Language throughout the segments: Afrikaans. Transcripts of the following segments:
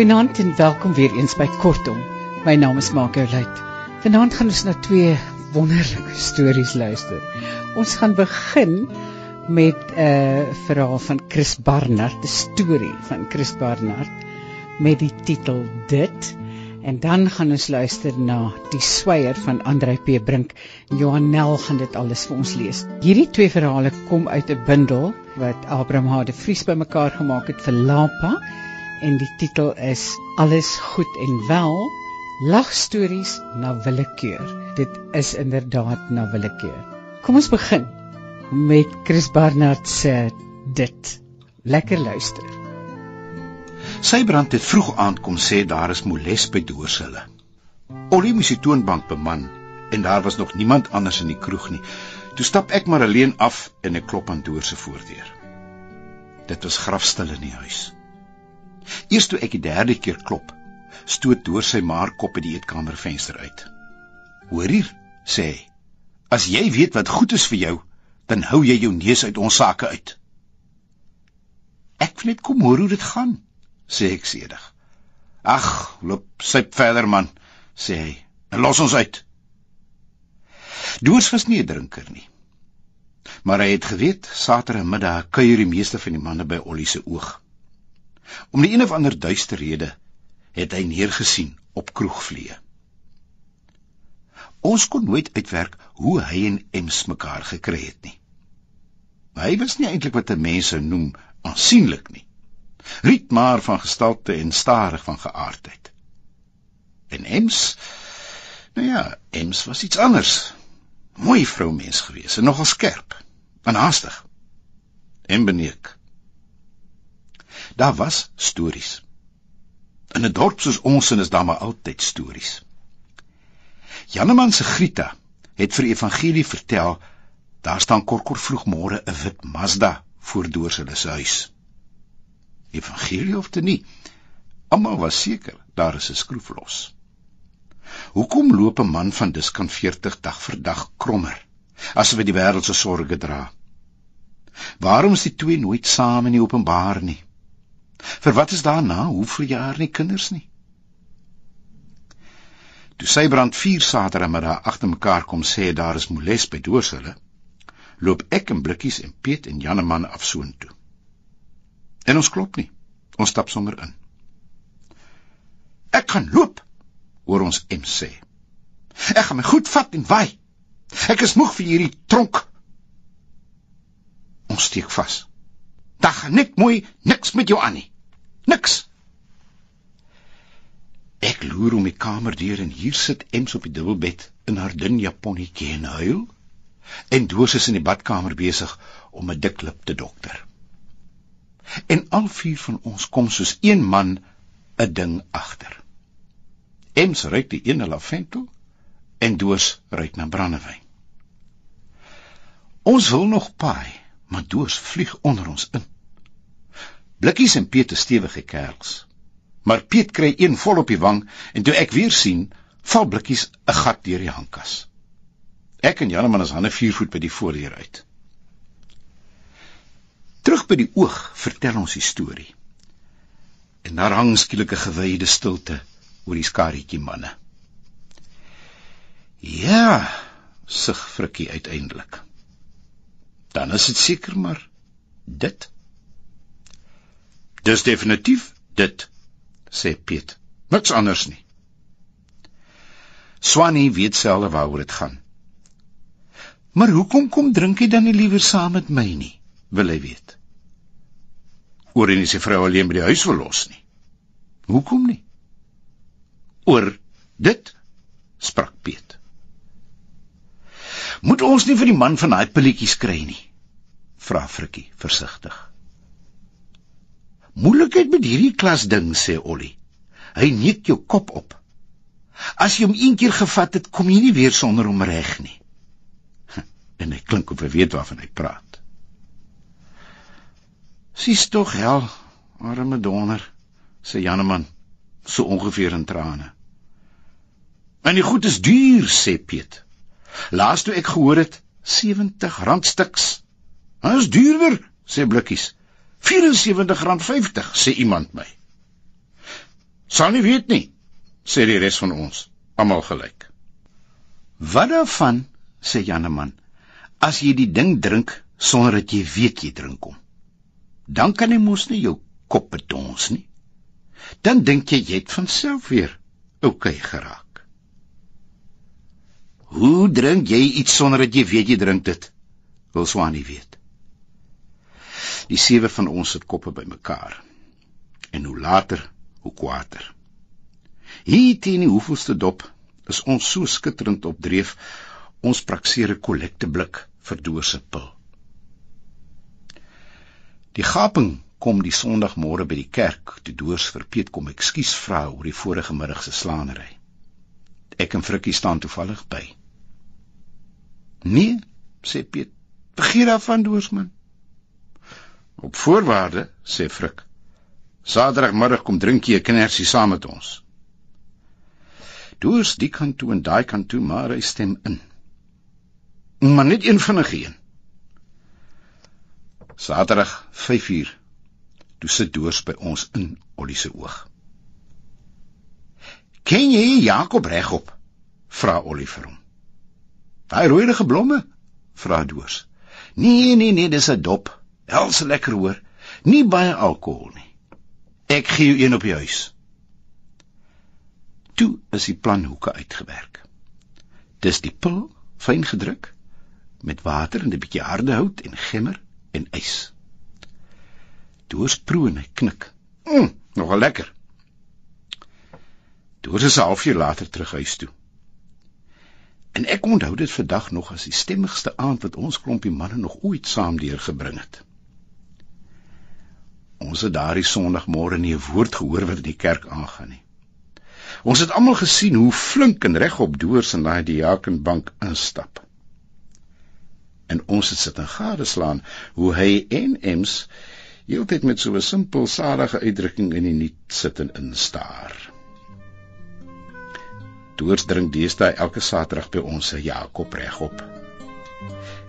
Goeienaand en welkom weer eens by Kortom. My naam is Marco Luit. Vanaand gaan ons na twee wonderlike stories luister. Ons gaan begin met 'n uh, verhaal van Chris Barnard, 'n storie van Chris Barnard met die titel Dit en dan gaan ons luister na Die swyer van Andrei P Brink. Johanel gaan dit alles vir ons lees. Hierdie twee verhale kom uit 'n bundel wat Abraham Hade Vries bymekaar gemaak het vir Lapa en die titel is Alles goed en wel lagstories na willekeur. Dit is inderdaad na willekeur. Kom ons begin met Chris Barnard se dit. Lekker luister. Sybrand het vroeg aand kom sê daar is moles by Doorshulle. Ollie moes die toonbank beman en daar was nog niemand anders in die kroeg nie. Toe stap ek maar alleen af en ek klop aan Doorse voordeur. Dit was grafstil in die huis. Eers toe ek die derde keer klop, stoot deur sy maar kop uit die eetkamervenster uit. "Hoor hier," sê hy. "As jy weet wat goed is vir jou, dan hou jy jou neus uit ons sake uit." "Ek wil net kom hoor hoe dit gaan," sê ek sedig. "Ag, loop syp verder man," sê hy. "En los ons uit." Doors was nie 'n drinker nie. Maar hy het geweet Saterdagmiddag kuier die meeste van die manne by Ollie se oog. Om die een of ander duister rede het hy neergesien op kroegvlee. Ons kon nooit uitwerk hoe hy en Ems mekaar gekry het nie. Hy was nie eintlik wat mense noem aansienlik nie. Riet maar van gestalte en starig van geaardheid. En Ems, nou ja, Ems was iets anders. Mooi vroumens gewees en nogal skerp en haastig. En beneek. Daar was stories. In 'n dorp soos ons is daar maar altyd stories. Janeman se Grieta het vir Evangelie vertel daar staan korkor vroegmôre 'n wit Mazda voor deur hulle se huis. Evangelie of te nie. Almal was seker daar is 'n skroef los. Hoekom loop 'n man van diskan 40 dag vir dag krommer asof hy die wêreld se sorges dra? Waarom is die twee nooit saam in die openbaar nie? Vir wat is daarna? Hoeveel jaar nie kinders nie? Toe sy brand vier Saterdagmiddag agter mekaar kom sê daar is moles by Doorshulle, loop ek en Blikkies en Piet en Janneman af soontoe. En ons klop nie. Ons stap sommer in. Ek gaan loop, hoor ons M sê. Ek gaan my goed vat en waai. Ek is moeg vir hierdie tronk. Ons steek vas. Dag gaan net mooi niks met jou aan nie. Niks. Ek loer om die kamer deur en hier sit Ems op die dubbelbed in haar dun japonnetjie en huil. En Doos is in die badkamer besig om 'n dik lip te dokter. En al vier van ons kom soos een man 'n ding agter. Ems ruik die ene lavendel en Doos ruik na brandewyn. Ons wil nog paai, maar Doos vlieg onder ons in. Blikkies en Piet is stewige kerels. Maar Piet kry een vol op die wang en toe ek weer sien, val Blikkies 'n gat deur die hangkas. Ek en Janeman is hande 4 voet by die voordeur uit. Terug by die oog vertel ons die storie. En daar hang skielik 'n gewyde stilte oor die skarietjie manne. Ja, sug Frikkie uiteindelik. Dan is dit seker maar dit Dis definitief dit, sê Piet. Niks anders nie. Swanny weet self waaroor dit gaan. Maar hoekom kom drink hy dan nie liewer saam met my nie? Wil hy weet. Oor en sy vrou alleen by die huis wil los nie. Hoekom nie? Oor dit sprak Piet. Moet ons nie vir die man van daai pilletjies kry nie? Vra Frikkie versigtig. Moeilikheid met hierdie klas ding sê Ollie. Hy neek jou kop op. As jy hom een keer gevat het, kom jy nie weer sonder hom reg nie. En hy klink of hy weet waarvan hy praat. Sies tog hel, arme donder, sê Janeman, so ongeveer in trane. En die goed is duur, sê Piet. Laas toe ek gehoor het, 70 rand stuks. Dit is duurder, sê Blikkies. R74.50 sê iemand my. Sal nie weet nie, sê die res van ons, almal gelyk. Wat daarvan, sê Janeman, as jy die ding drink sonder dat jy weet jy drink hom. Dan kan jy mos nie jou kop bedons nie. Dan dink jy jy het van self weer oukei okay geraak. Hoe drink jy iets sonder dat jy weet jy drink dit? Wil Swani weet. Die sewe van ons het koppe bymekaar. En hoe later, hoe kwaader. Hier teen die hoeveelste dop is ons so skitterend op dreef ons prakseer 'n kollekteblik vir doorse pil. Die gaping kom die Sondagmôre by die kerk toe Doors vir Piet kom ekskuus vra oor die vorige middag se slaanery. Ek en Frikkie staan toevallig by. Nee, sê Piet. Vergeet daarvan Doorsman. Op voorwaarde, sê Frik. Saterdagmiddag kom drink jy 'n knersie saam met ons. Doors die kant toe en daai kant toe, maar hy stem in. Maar net een vinnige een. Saterdag 5uur. Toe sit Doors by ons in Ollie se oog. "Ken jy Jakob regop?" vra Ollie vir hom. "Daai rooide blomme?" vra Doors. "Nee, nee, nee, dis 'n dop. Hels lekker hoor. Nie baie alkohol nie. Ek gee jou een op die huis." Toe is die planhoeke uitgewerk. Dis die pil fyn gedruk met water en 'n bietjie harde hout en gemmer en ys. Doos proe en knik. Mm, nogal lekker. Doos is 'n halfuur later terug huis toe. En ek onthou dit vandag nog as die stemmigste aand wat ons klompie manne nog ooit saam deurgebring het. Ons het daardie Sondagmôre nie 'n woord gehoor wat in die kerk aangaan nie. Ons het almal gesien hoe flink en regop Doors in daai diakenbank instap en ons het sit en gadeslaan hoe hy en Ems heeltyd met so 'n simpel sadige uitdrukking in die nuut sit en instaar. Toers drink deesdae elke Saterdag by ons se Jakob regop.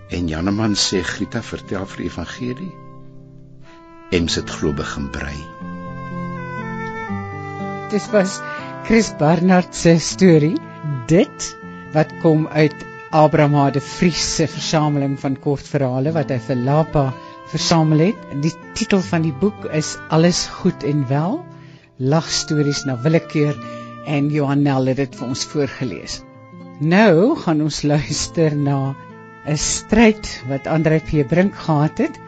En Janeman sê Grieta vertel vir die evangelie. Ems het glo begin brei. Dit was Chris Barnard se storie. Dit wat kom uit Abraham de Vries se versameling van kortverhale wat hy vir Lapa versamel het. Die titel van die boek is Alles goed en wel. Lagstories na willekeur en Johan Nel het dit vir ons voorgeles. Nou gaan ons luister na 'n stryd wat Andre P Brink gehad het.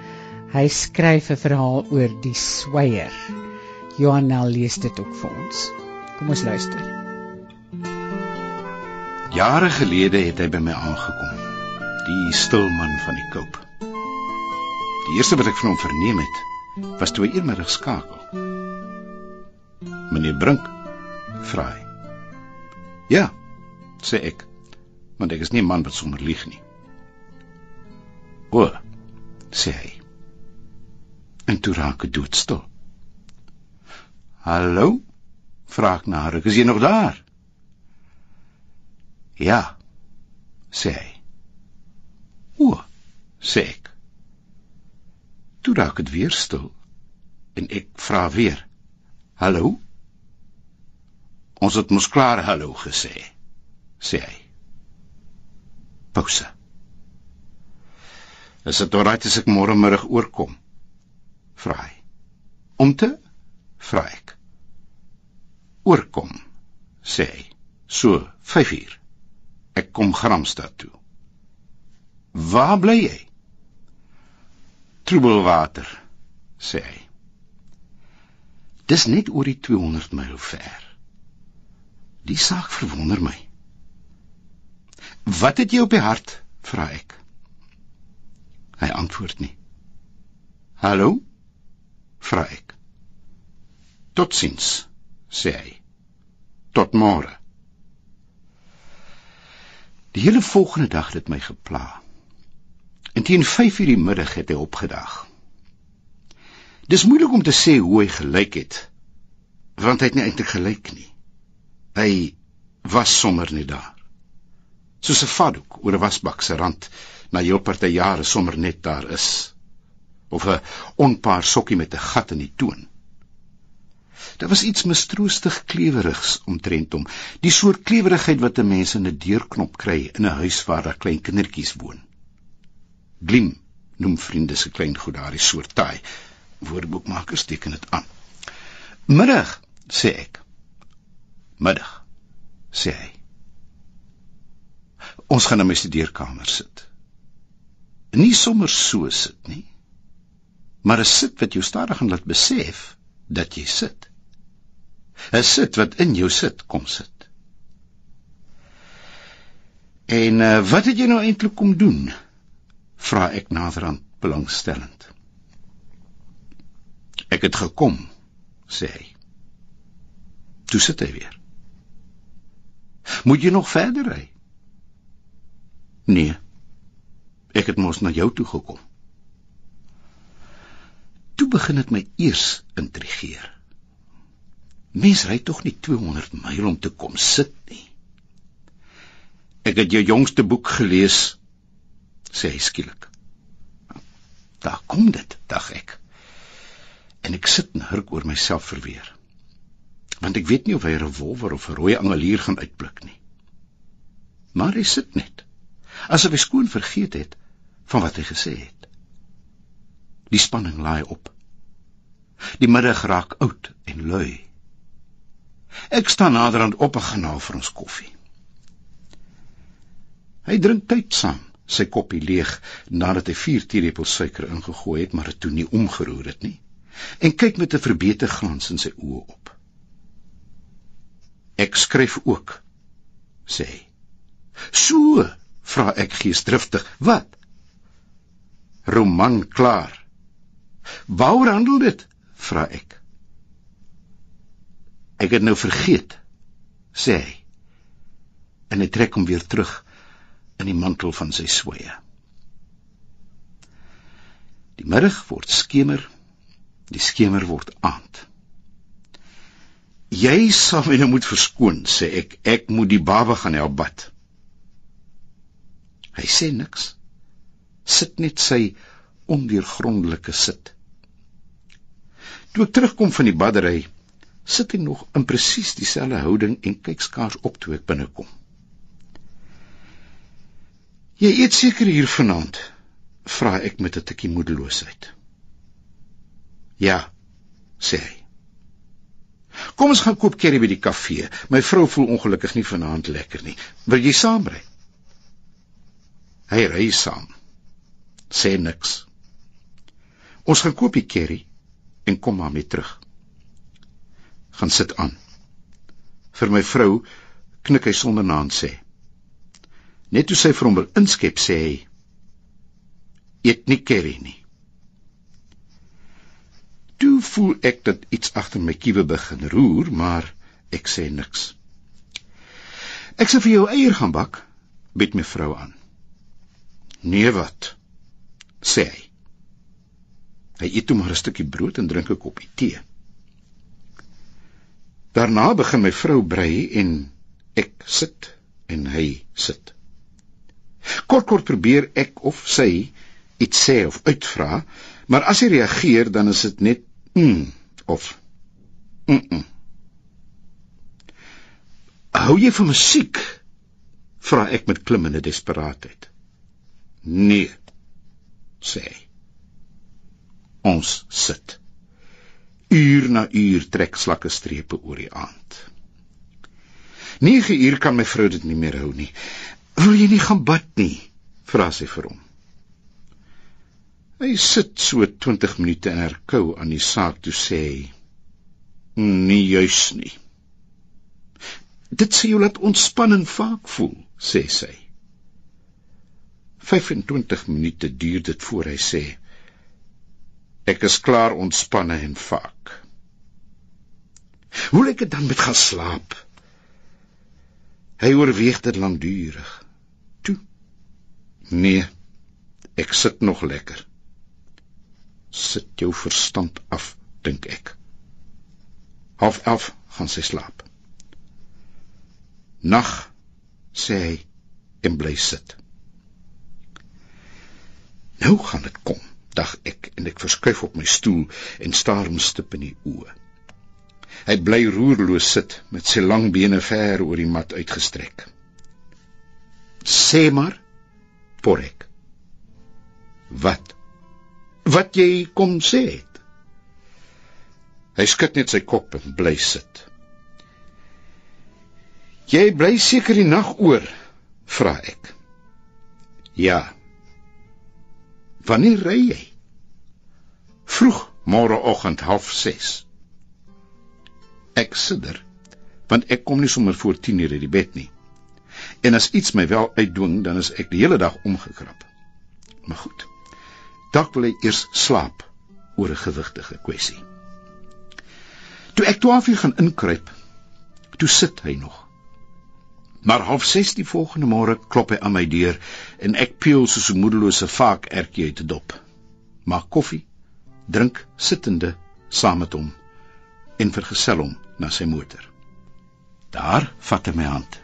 Hy skryf 'n verhaal oor die sweier. Johan Nel lees dit ook vir ons. Kom ons luister. Jare gelede het hy by my aangekom. Die stil man van die koop. Die eerste wat ek van hom verneem het, was toe hy eendag skakel. Meneer Brink, vra hy. Ja, sê ek, want ek is nie 'n man wat sommer lieg nie. O, sê hy. En toe raak hy doodstil. Hallo? Vra ek na haar, is jy nog daar? Ja, sê hy. O, sê ek. Toe raak dit weer stil en ek vra weer. Hallo? Ons het mos klaar hallo gesê, sê hy. Pouse. Is dit oukei as ek môre middag oorkom? Vra hy. Om te? Vra ek. Oorkom, sê hy. So, 5 uur. Ek kom Gramstad toe. Waar bly jy? Troebelwater, sê hy. Dis net oor die 200 myl ver. Die saak verwonder my. Wat het jy op die hart? vra ek. Hy antwoord nie. Hallo? Vra ek. Totsiens, sê hy. Tot môre. Die hele volgende dag het dit my gepla. En teen 5:00 die middag het hy opgedag. Dis moeilik om te sê hoe hy gelyk het, want hy het nie eintlik gelyk nie. Hy was sommer net daar. Soos 'n vadoek oor 'n wasbak se rand na jou party jare sommer net daar is. Of 'n onpaar sokkie met 'n gat in die toon. Daar was iets mistroostig klewerigs omtrent hom, die soort klewerigheid wat 'n mens in 'n deurknop kry in 'n huis waar daar klein kindertjies woon. Glim noem vriende se klein goed daardie soort taai. Woordeboekmakers teken dit aan. Middag, sê ek. Middag, sê hy. Ons gaan in my studeerkamer sit. Nie sommer so sit nie, maar 'n sit wat jou stadig gaan laat besef dat jy sit. 'n Sit wat in jou sit kom sit. En uh, wat het jy nou eintlik kom doen? vra ek naderhand belangstellend. Ek het gekom, sê hy. Toe sit hy weer. Moet jy nog verder ry? Nee. Ek het mos na jou toe gekom begin dit my eers intrigeer. Mens ry tog nie 200 myl om te kom sit nie. Ek het jou jongste boek gelees, sê hy skielik. Daar kom dit, dag ek. En ek sit en hurk oor myself verweer. Want ek weet nie of hy 'n revolver of 'n rooi angelier gaan uitblik nie. Maar hy sit net, asof hy skoon vergeet het van wat hy gesê het. Die spanning laai op. Die middag raak oud en lui. Ek staan naderhand op en gaan haal vir ons koffie. Hy drink tyd saam, sy koppie leeg nadat hy 4 teelepels suiker ingegooi het, maar dit toe nie omgeroer het nie, en kyk met 'n verbete glans in sy oë op. Ek skryf ook, sê hy. So, vra ek geesdriftig, wat? Roman klaar. Waaroor handel dit? Vra ek. Ek het nou vergeet, sê hy. En hy trek hom weer terug in die mantel van sy sweye. Die middag word skemer, die skemer word aand. Jy sal my nou moet verskoon, sê ek. Ek moet die baba gaan help bad. Hy sê niks. Sit net sy ondeurgrondelike sit. Toe ek terugkom van die baddery, sit hy nog in presies dieselfde houding en kyk skaars op toe ek binnekom. "Jy eet seker hier vanaand?" vra ek met 'n tikkie moedeloosheid. "Ja," sê hy. "Kom ons gaan koop curry by die kafee. My vrou voel ongelukkig nie vanaand lekker nie. Wil jy saamry?" Hy ry saam. Sê niks. Ons gaan koop die curry en kom maar mee terug. Gaan sit aan. Vir my vrou knik hy sonder naam sê. Net toe sy vir hom wil inskep sê hy: "Eet nie curry nie." Toe voel ek dat iets agter my kiewe begin roer, maar ek sê niks. Ek sê vir jou eier gaan bak, bied my vrou aan. Nee wat? sê hy. Hy eet toe maar 'n stukkie brood en drink 'n koppie tee. Daarna begin my vrou brei en ek sit en hy sit. Kort kort probeer ek of sy iets sê of uitvra, maar as hy reageer dan is dit net mm of mm. -mm. Hou jy van musiek? vra ek met klimmende desperaatheid. Nee, sê hy. Ons sit. Uur na uur trek slakke strepe oor die aand. 9 uur kan my vrou dit nie meer hou nie. Wil jy nie gaan bad nie? vra sy vir hom. Hy sit so 20 minute in herkou aan die saak toe sê hy: "Nie juis nie." Dit sê jou laat ontspanning vaak voel, sê sy. 25 minute duur dit voor hy sê: Ek is klaar ontspanne en vaak. Hoe ek dan met gaan slaap? Hy oorweeg dit lankdurig. Toe. Nee. Ek sit nog lekker. Sit jou verstand af, dink ek. Half 11 gaan sy slaap. Nag, sê hy en bly sit. Nou gaan dit kom dag ek en ek verskuif op my stoel en staar hom stip in die oë. Hy bly roerloos sit met sy lang bene ver oor die mat uitgestrek. Sê maar, Porek. Wat? Wat jy kom sê het? Hy skud net sy kop en bly sit. Jy bly seker die nag oor, vra ek. Ja. Wanneer ry jy? Vroeg môreoggend 06:30. Ek sidder, want ek kom nie sommer voor 10:00 uit die bed nie. En as iets my wel uitdwing, dan is ek die hele dag omgekrap. Maar goed. Dalk wil hy eers slaap oor 'n gewigtige kwessie. Toe ek 12 uur gaan inkruip, toe sit hy nog. Maar half 6 die volgende môre klop hy aan my deur en ek peel soos 'n moedelose vaak ertjie uit 'n dop. Maak koffie, drink sittende saam met hom en vergesel hom na sy motor. Daar vat hy my hand.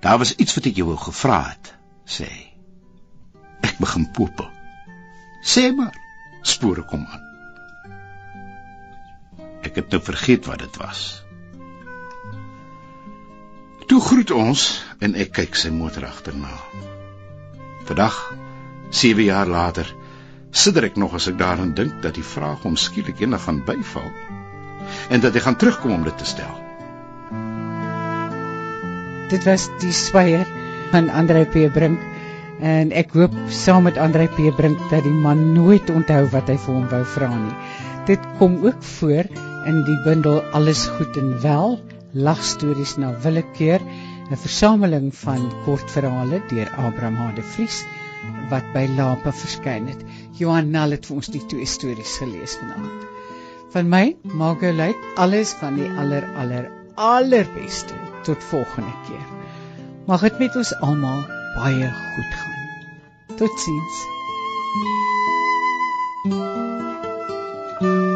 Daar was iets wat ek jou wou gevra het, sê hy. Ek begin popel. Sê maar, spore kom aan. Ek het nou vergeet wat dit was. Toe groet ons en ek kyk sy motor agterna. Vandag, 7 jaar later, sidder ek nog as ek daaraan dink dat die vraag hom skielik eendag gaan byval en dat hy gaan terugkom om dit te stel. Dit was die swaier van Andre P Brink en ek hoop saam met Andre P Brink dat die man nooit onthou wat hy vir hom wou vra nie. Dit kom ook voor in die bundel Alles goed en wel, lagstories na willekeur, 'n versameling van kortverhale deur Abraham Hade Vries wat by Lapa verskyn het. Johan Nel het vir ons die twee stories gelees vanaand. Van my, Margolite, alles van die aller aller allerbeste. Tot volgende keer. Mag dit met ons almal baie goed gaan. Totsiens. thank you